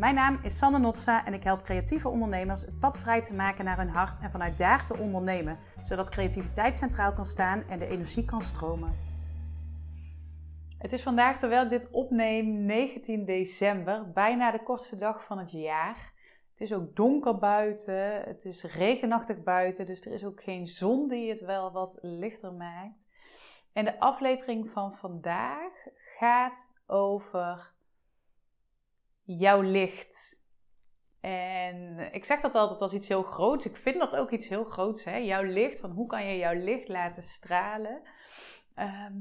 Mijn naam is Sanne Notsa en ik help creatieve ondernemers het pad vrij te maken naar hun hart en vanuit daar te ondernemen, zodat creativiteit centraal kan staan en de energie kan stromen. Het is vandaag, terwijl ik dit opneem, 19 december, bijna de kortste dag van het jaar. Het is ook donker buiten, het is regenachtig buiten, dus er is ook geen zon die het wel wat lichter maakt. En de aflevering van vandaag gaat over jouw licht. En ik zeg dat altijd als iets heel groots. Ik vind dat ook iets heel groots. Hè? Jouw licht, van hoe kan je jouw licht laten stralen? Ehm,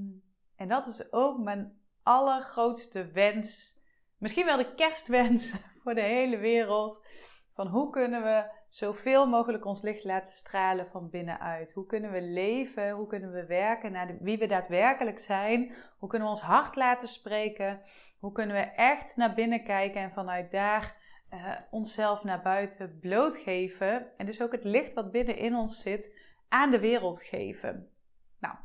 en dat is ook mijn allergrootste wens. Misschien wel de kerstwens voor de hele wereld. Van hoe kunnen we zoveel mogelijk ons licht laten stralen van binnenuit? Hoe kunnen we leven? Hoe kunnen we werken naar wie we daadwerkelijk zijn? Hoe kunnen we ons hart laten spreken? Hoe kunnen we echt naar binnen kijken en vanuit daar uh, onszelf naar buiten blootgeven? En dus ook het licht wat binnenin ons zit aan de wereld geven. Nou,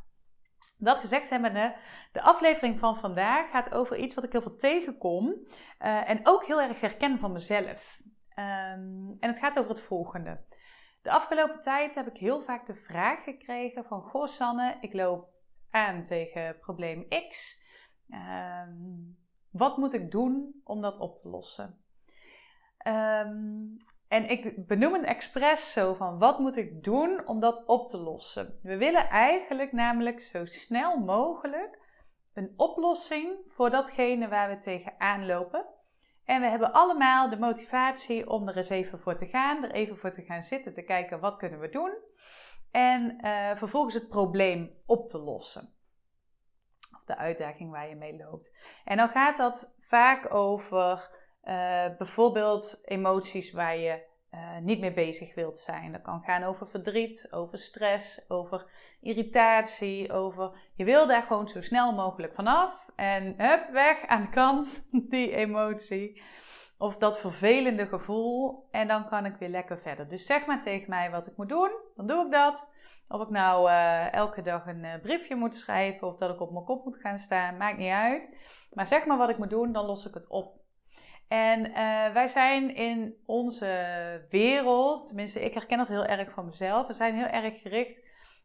dat gezegd hebbende, de aflevering van vandaag gaat over iets wat ik heel veel tegenkom uh, en ook heel erg herken van mezelf. Um, en het gaat over het volgende. De afgelopen tijd heb ik heel vaak de vraag gekregen van... Goh Sanne, ik loop aan tegen probleem X. Um, wat moet ik doen om dat op te lossen? Um, en ik benoem een expres zo van wat moet ik doen om dat op te lossen? We willen eigenlijk namelijk zo snel mogelijk een oplossing voor datgene waar we tegenaan lopen. En we hebben allemaal de motivatie om er eens even voor te gaan, er even voor te gaan zitten, te kijken wat kunnen we doen. En uh, vervolgens het probleem op te lossen. Of de uitdaging waar je mee loopt. En dan gaat dat vaak over uh, bijvoorbeeld emoties waar je uh, niet mee bezig wilt zijn. Dat kan gaan over verdriet, over stress, over irritatie, over je wil daar gewoon zo snel mogelijk vanaf en hup, weg aan de kant, die emotie. Of dat vervelende gevoel en dan kan ik weer lekker verder. Dus zeg maar tegen mij wat ik moet doen, dan doe ik dat. Of ik nou uh, elke dag een uh, briefje moet schrijven of dat ik op mijn kop moet gaan staan, maakt niet uit. Maar zeg maar wat ik moet doen, dan los ik het op. En uh, wij zijn in onze wereld, tenminste ik herken dat heel erg van mezelf, we zijn heel erg gericht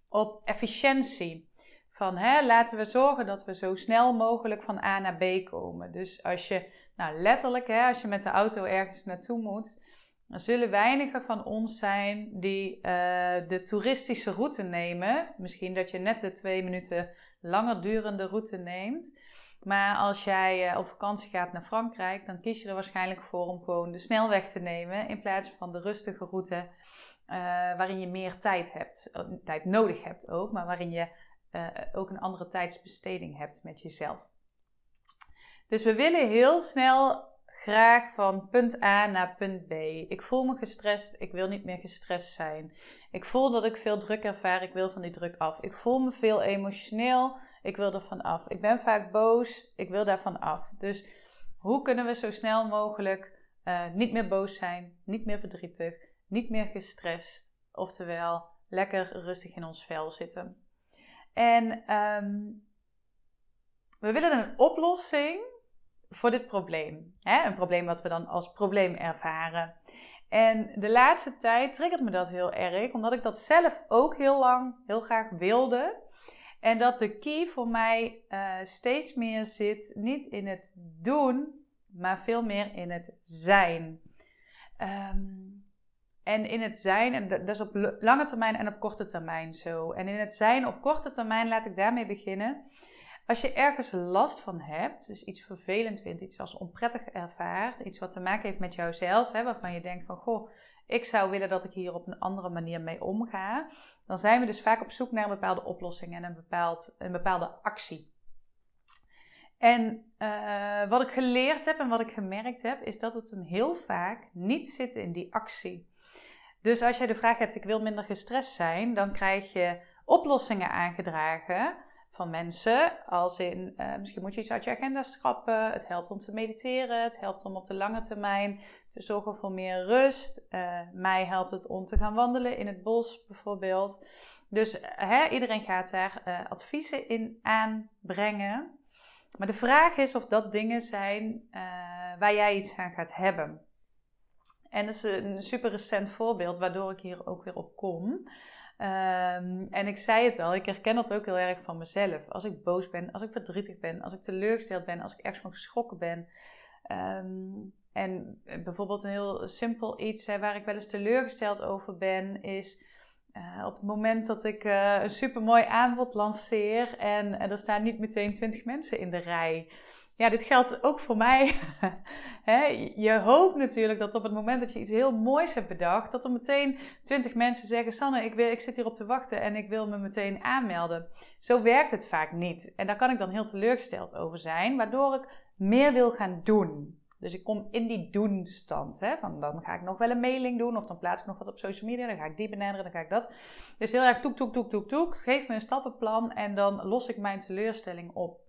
op efficiëntie. Van hè, laten we zorgen dat we zo snel mogelijk van A naar B komen. Dus als je, nou letterlijk, hè, als je met de auto ergens naartoe moet, dan zullen weinigen van ons zijn die uh, de toeristische route nemen. Misschien dat je net de twee minuten langer durende route neemt. Maar als jij uh, op vakantie gaat naar Frankrijk, dan kies je er waarschijnlijk voor om gewoon de snelweg te nemen in plaats van de rustige route uh, waarin je meer tijd hebt, tijd nodig hebt ook, maar waarin je ook een andere tijdsbesteding hebt met jezelf. Dus we willen heel snel graag van punt A naar punt B. Ik voel me gestrest, ik wil niet meer gestrest zijn. Ik voel dat ik veel druk ervaar, ik wil van die druk af. Ik voel me veel emotioneel, ik wil er van af. Ik ben vaak boos, ik wil daarvan af. Dus hoe kunnen we zo snel mogelijk uh, niet meer boos zijn, niet meer verdrietig, niet meer gestrest, oftewel lekker rustig in ons vel zitten. En um, we willen een oplossing voor dit probleem. Hè? Een probleem wat we dan als probleem ervaren. En de laatste tijd triggert me dat heel erg, omdat ik dat zelf ook heel lang heel graag wilde. En dat de key voor mij uh, steeds meer zit, niet in het doen, maar veel meer in het zijn. Um, en in het zijn, en dat is op lange termijn en op korte termijn zo. En in het zijn op korte termijn laat ik daarmee beginnen. Als je ergens last van hebt, dus iets vervelend vindt, iets als onprettig ervaart, iets wat te maken heeft met jouzelf, hè, waarvan je denkt van goh, ik zou willen dat ik hier op een andere manier mee omga, dan zijn we dus vaak op zoek naar een bepaalde oplossing en een, bepaald, een bepaalde actie. En uh, wat ik geleerd heb en wat ik gemerkt heb, is dat het hem heel vaak niet zit in die actie. Dus als jij de vraag hebt, ik wil minder gestrest zijn, dan krijg je oplossingen aangedragen van mensen. Als in, uh, misschien moet je iets uit je agenda schrappen. Het helpt om te mediteren. Het helpt om op de lange termijn te zorgen voor meer rust. Uh, mij helpt het om te gaan wandelen in het bos bijvoorbeeld. Dus hè, iedereen gaat daar adviezen in aanbrengen. Maar de vraag is of dat dingen zijn waar jij iets aan gaat hebben. En dat is een super recent voorbeeld waardoor ik hier ook weer op kom. Um, en ik zei het al, ik herken dat ook heel erg van mezelf. Als ik boos ben, als ik verdrietig ben, als ik teleurgesteld ben, als ik ergens van geschrokken ben. Um, en bijvoorbeeld een heel simpel iets waar ik wel eens teleurgesteld over ben, is uh, op het moment dat ik uh, een supermooi aanbod lanceer en, en er staan niet meteen 20 mensen in de rij. Ja, dit geldt ook voor mij. je hoopt natuurlijk dat op het moment dat je iets heel moois hebt bedacht, dat er meteen 20 mensen zeggen: Sanne, ik, wil, ik zit hier op te wachten en ik wil me meteen aanmelden. Zo werkt het vaak niet. En daar kan ik dan heel teleurgesteld over zijn, waardoor ik meer wil gaan doen. Dus ik kom in die doen-stand. Hè? Van dan ga ik nog wel een mailing doen, of dan plaats ik nog wat op social media, dan ga ik die benaderen, dan ga ik dat. Dus heel erg toek, toek, toek, toek, toek. Geef me een stappenplan en dan los ik mijn teleurstelling op.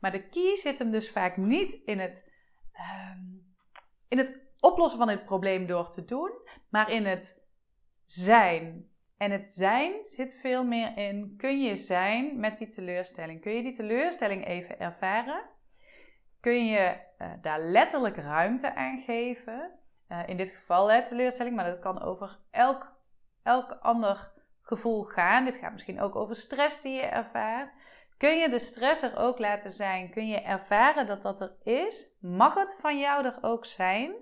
Maar de key zit hem dus vaak niet in het, ehm, in het oplossen van het probleem door te doen, maar in het zijn. En het zijn zit veel meer in, kun je zijn met die teleurstelling? Kun je die teleurstelling even ervaren? kun je uh, daar letterlijk ruimte aan geven. Uh, in dit geval hè, teleurstelling, maar dat kan over elk, elk ander gevoel gaan. Dit gaat misschien ook over stress die je ervaart. Kun je de stress er ook laten zijn? Kun je ervaren dat dat er is? Mag het van jou er ook zijn?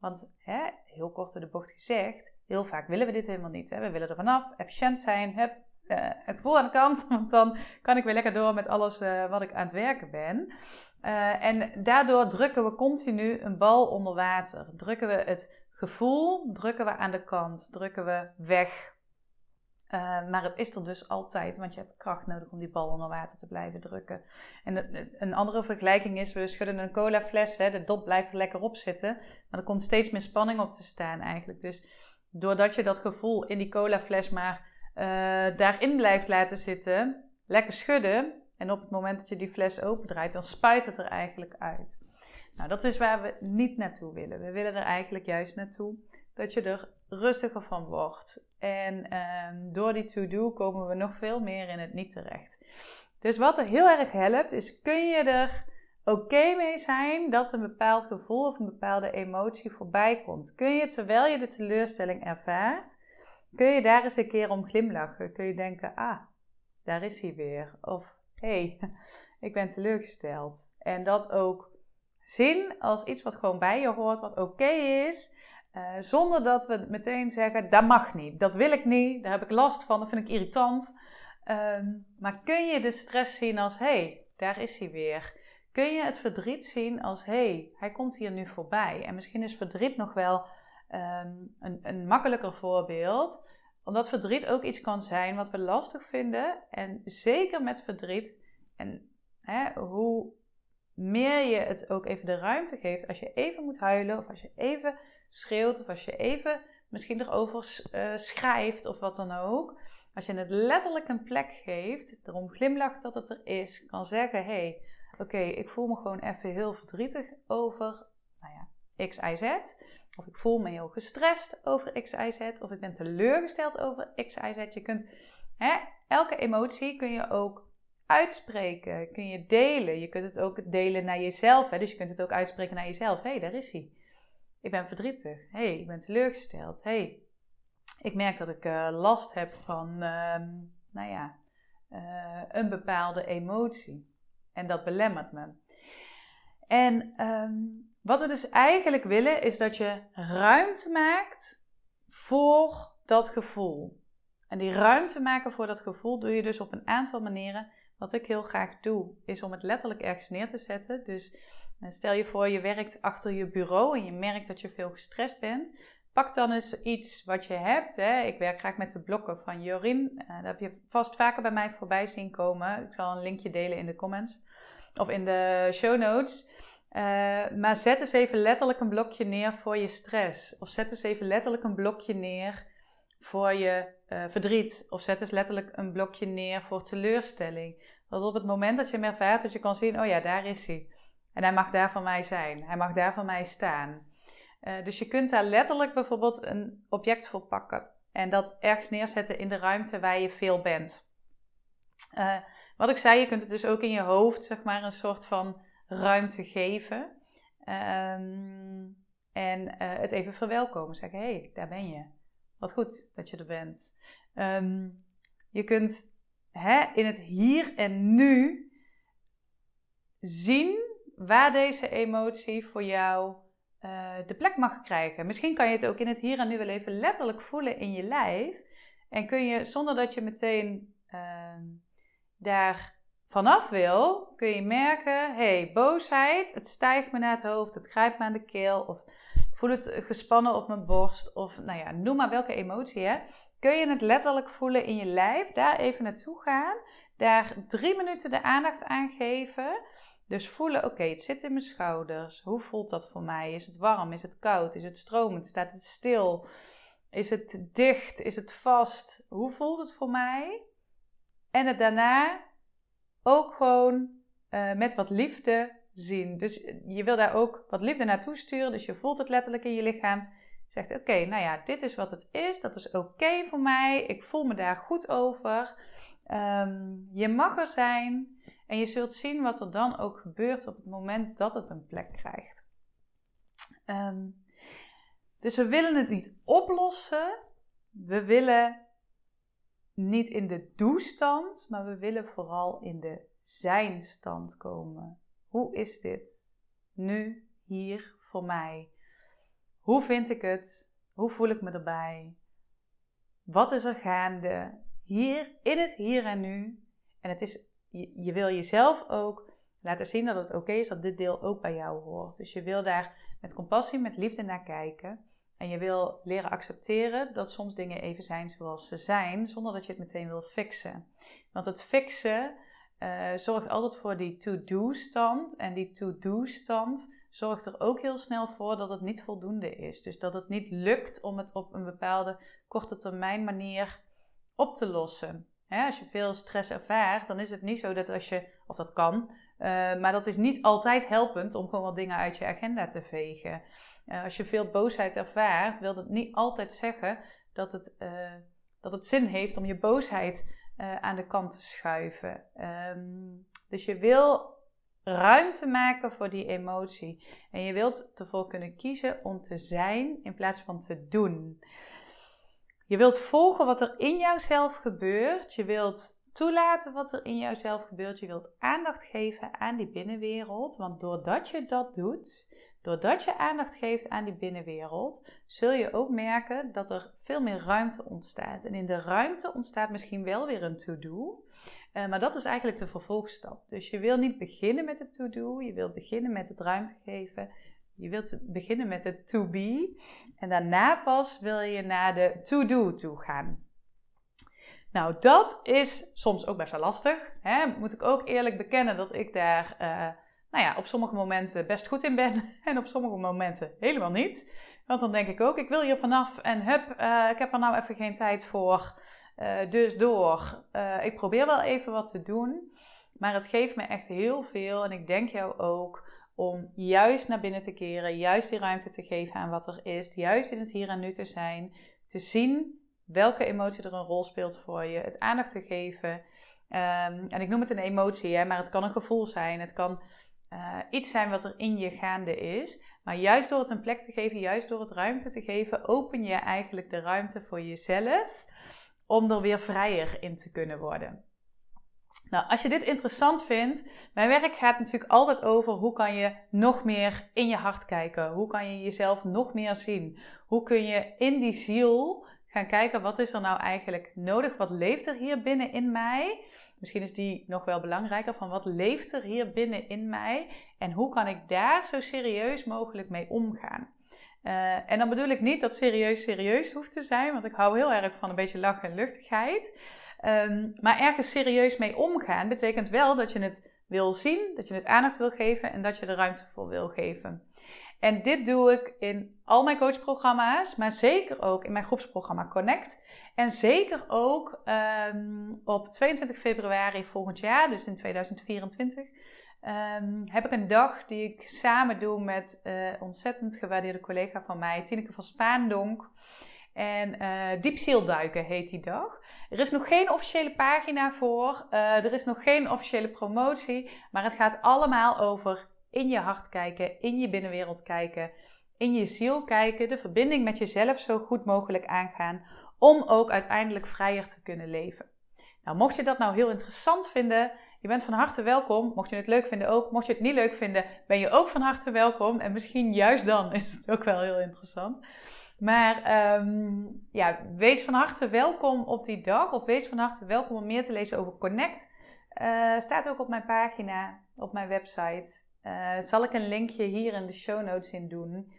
Want hè, heel kort door de bocht gezegd, heel vaak willen we dit helemaal niet. Hè? We willen er vanaf, efficiënt zijn, heb uh, het gevoel aan de kant, want dan kan ik weer lekker door met alles wat ik aan het werken ben. Uh, en daardoor drukken we continu een bal onder water. Drukken we het gevoel, drukken we aan de kant, drukken we weg. Uh, maar het is er dus altijd, want je hebt kracht nodig om die bal onder water te blijven drukken. En een andere vergelijking is, we schudden een colafles, hè, de dop blijft er lekker op zitten, maar er komt steeds meer spanning op te staan eigenlijk. Dus doordat je dat gevoel in die colafles maar uh, daarin blijft laten zitten, lekker schudden, en op het moment dat je die fles opendraait, dan spuit het er eigenlijk uit. Nou, dat is waar we niet naartoe willen. We willen er eigenlijk juist naartoe dat je er rustiger van wordt. En ehm, door die to-do komen we nog veel meer in het niet terecht. Dus wat er heel erg helpt, is kun je er oké mee zijn dat een bepaald gevoel of een bepaalde emotie voorbij komt. Kun je terwijl je de teleurstelling ervaart, kun je daar eens een keer om glimlachen. Kun je denken, ah, daar is hij weer. Of hey, ik ben teleurgesteld. En dat ook zien als iets wat gewoon bij je hoort, wat oké is. Uh, zonder dat we meteen zeggen, dat mag niet, dat wil ik niet, daar heb ik last van, dat vind ik irritant. Ehm, maar kun je de stress zien als, hé, hey, daar is hij weer. Kun je het verdriet zien als, hé, hey, hij komt hier nu voorbij. En misschien is verdriet nog wel ehm, een, een makkelijker voorbeeld omdat verdriet ook iets kan zijn wat we lastig vinden. En zeker met verdriet. En hè, hoe meer je het ook even de ruimte geeft. Als je even moet huilen. Of als je even schreeuwt. Of als je even misschien erover uh, schrijft. Of wat dan ook. Als je het letterlijk een plek geeft. Erom glimlacht dat het er is. Kan zeggen. Hé, hey, oké, ik voel me gewoon even heel verdrietig over. Nou ja, X, Z. Of ik voel me heel gestrest over X, Z. Of ik ben teleurgesteld over X, Z. Je kunt, hè, elke emotie kun je ook uitspreken. Kun je delen. Je kunt het ook delen naar jezelf. Hè? Dus je kunt het ook uitspreken naar jezelf. Hé, hey, daar is hij. Ik ben verdrietig. Hey, ik ben teleurgesteld. Hey, ik merk dat ik uh, last heb van, uh, nou ja, uh, een bepaalde emotie. En dat belemmert me. En um, wat we dus eigenlijk willen is dat je ruimte maakt voor dat gevoel. En die ruimte maken voor dat gevoel doe je dus op een aantal manieren. Wat ik heel graag doe, is om het letterlijk ergens neer te zetten. Dus eh, stel je voor, je werkt achter je bureau en je merkt dat je veel gestrest bent. Pak dan eens iets wat je hebt. Hè. Ik werk graag met de blokken van Jorien. Uh, dat heb je vast vaker bij mij voorbij zien komen. Ik zal een linkje delen in de comments of in de show notes. Uh, maar zet eens even letterlijk een blokje neer voor je stress. Of zet eens even letterlijk een blokje neer voor je uh, verdriet. Of zet eens letterlijk een blokje neer voor teleurstelling. Dat op het moment dat je hem ervaart, dat je kan zien, oh ja, daar is hij. En hij mag daar van mij zijn. Hij mag daar van mij staan. Uh, dus je kunt daar letterlijk bijvoorbeeld een object voor pakken. En dat ergens neerzetten in de ruimte waar je veel bent. Uh, wat ik zei, je kunt het dus ook in je hoofd, zeg maar, een soort van ruimte geven. Ehm, en uh, het even verwelkomen. Zeggen, hé, hey, daar ben je. Wat goed dat je er bent. Um, je kunt hè, in het hier en nu zien waar deze emotie voor jou uh, de plek mag krijgen. Misschien kan je het ook in het hier en nu wel even letterlijk voelen in je lijf. En kun je zonder dat je meteen uh, daar vanaf wil, kun je merken: hey, boosheid, het stijgt me naar het hoofd, het grijpt me aan de keel, of ik voel het gespannen op mijn borst, of nou ja, noem maar welke emotie. Hè? Kun je het letterlijk voelen in je lijf, daar even naartoe gaan, daar drie minuten de aandacht aan geven. Dus voelen, oké, het zit in mijn schouders. Hoe voelt dat voor mij? Is het warm? Is het koud? Is het stromend? Staat het stil? Is het dicht? Is het vast? Hoe voelt het voor mij? En het daarna ook gewoon uh, met wat liefde zien. Dus je wil daar ook wat liefde naartoe sturen. Dus je voelt het letterlijk in je lichaam. Zegt: Oké, nou ja, dit is wat het is. Dat is oké voor mij. Ik voel me daar goed over. Um, je mag er zijn. En je zult zien wat er dan ook gebeurt op het moment dat het een plek krijgt. Um, dus we willen het niet oplossen. We willen niet in de doestand, maar we willen vooral in de zijnstand komen. Hoe is dit nu, hier, voor mij? Hoe vind ik het? Hoe voel ik me erbij? Wat is er gaande? Hier, in het hier en nu. En het is, je, wil jezelf ook laten zien dat het oké is dat dit deel ook bij jou hoort. Dus je wil daar met compassie, met liefde naar kijken. En je wil leren accepteren dat soms dingen even zijn zoals ze zijn, zonder dat je het meteen wil fixen. Want het fixen uh, zorgt altijd voor die to-do-stand. En die to-do-stand zorgt er ook heel snel voor dat het niet voldoende is. Dus dat het niet lukt om het op een bepaalde korte termijn manier op te lossen. als je veel stress ervaart, dan is het niet zo dat als je, of dat kan, uh, maar dat is niet altijd helpend om gewoon wat dingen uit je agenda te vegen. Uh, als je veel boosheid ervaart, wil dat niet altijd zeggen dat het, uh, dat het zin heeft om je boosheid aan de kant te schuiven. Um, dus je wil ruimte maken voor die emotie. En je wilt ervoor kunnen kiezen om te zijn in plaats van te doen. Je wilt volgen wat er in jouzelf gebeurt. Je wilt toelaten wat er in jouzelf gebeurt. Je wilt aandacht geven aan die binnenwereld. Want doordat je dat doet, Doordat je aandacht geeft aan die binnenwereld, zul je ook merken dat er veel meer ruimte ontstaat. En in de ruimte ontstaat misschien wel weer een to-do. Uh, maar dat is eigenlijk de vervolgstap. Dus je wil niet beginnen met het to-do, je wilt beginnen met het ruimte geven. Je wilt beginnen met het to-be. En daarna pas wil je naar de to-do toe gaan. Nou, dat is soms ook best wel lastig. Hè? Moet ik ook eerlijk bekennen dat ik daar. Uh, nou ja, op sommige momenten best goed in ben en op sommige momenten helemaal niet. Want dan denk ik ook, ik wil hier vanaf en hup, uh, ik heb er nou even geen tijd voor. Uh, dus door. Ik probeer wel even wat te doen, maar het geeft me echt heel veel en ik denk jou ook juist naar binnen te keren, juist die ruimte te geven aan wat er is, juist in het hier en nu te zijn, te zien welke emotie er een rol speelt voor je, het aandacht te geven. Um, en ik noem het een emotie, hè, maar het kan een gevoel zijn, het kan uh, iets zijn wat er in je gaande is. Maar juist door het een plek te geven, juist door het ruimte te geven, open je eigenlijk de ruimte voor jezelf om er weer vrijer in te kunnen worden. Nou, als je dit interessant vindt, mijn werk gaat natuurlijk altijd over hoe kan je nog meer in je hart kijken? Hoe kan je jezelf nog meer zien? Hoe kun je in die ziel gaan kijken wat is er nou eigenlijk nodig? Wat leeft er hier binnen in mij? Misschien is die nog wel belangrijker van wat leeft er hier binnen in mij en hoe kan ik daar zo serieus mogelijk mee omgaan. Uh, en dan bedoel ik niet dat serieus serieus hoeft te zijn, want ik hou heel erg van een beetje lach en luchtigheid. Um, maar ergens serieus mee omgaan betekent wel dat je het wil zien, dat je het aandacht wil geven en dat je er ruimte voor wil geven. En dit doe ik in al mijn coachprogramma's, maar zeker ook in mijn groepsprogramma Connect. En zeker ook um, op 22 februari volgend jaar, dus in 2024, um, ehm, heb ik een dag die ik samen doe met uh, ontzettend gewaardeerde collega van mij, Tineke van Spaandonk. En uh, diepzielduiken heet die dag. Er is nog geen officiële pagina voor. Uh, er is nog geen officiële promotie. Maar het gaat allemaal over in je hart kijken, in je binnenwereld kijken, in je ziel kijken, de verbinding met jezelf zo goed mogelijk aangaan. Om ook uiteindelijk vrijer te kunnen leven. Nou, mocht je dat nou heel interessant vinden, je bent van harte welkom. Mocht je het leuk vinden ook. Mocht je het niet leuk vinden, ben je ook van harte welkom. En misschien juist dan is het ook wel heel interessant. Maar ehm, ja, wees van harte welkom op die dag. Of wees van harte welkom om meer te lezen over Connect. Uh, staat ook op mijn pagina, op mijn website. Uh, zal ik een linkje hier in de show notes in doen.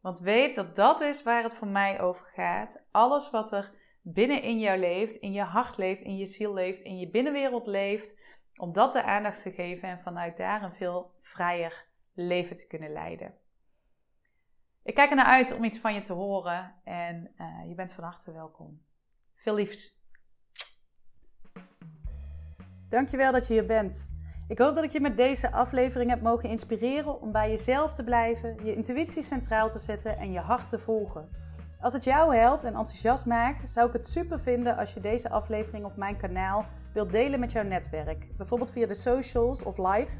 Want weet dat dat is waar het voor mij over gaat. Alles wat er binnen in jou leeft, in je hart leeft, in je ziel leeft, in je binnenwereld leeft. Om dat de aandacht te geven en vanuit daar een veel vrijer leven te kunnen leiden. Ik kijk er naar uit om iets van je te horen en uh, je bent van harte welkom. Veel liefs. Dankjewel dat je hier bent. Ik hoop dat ik je met deze aflevering heb mogen inspireren om bij jezelf te blijven, je intuïtie centraal te zetten en je hart te volgen. Als het jou helpt en enthousiast maakt, zou ik het super vinden als je deze aflevering op mijn kanaal wilt delen met jouw netwerk. Bijvoorbeeld via de socials of live.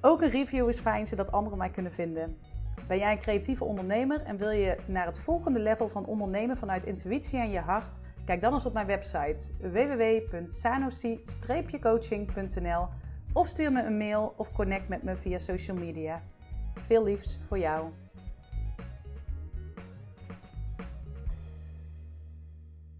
Ook een review is fijn zodat anderen mij kunnen vinden. Ben jij een creatieve ondernemer en wil je naar het volgende level van ondernemen vanuit intuïtie en je hart? Kijk dan eens op mijn website www.sanosi-coaching.nl of stuur me een mail of connect met me via social media. Veel liefs voor jou.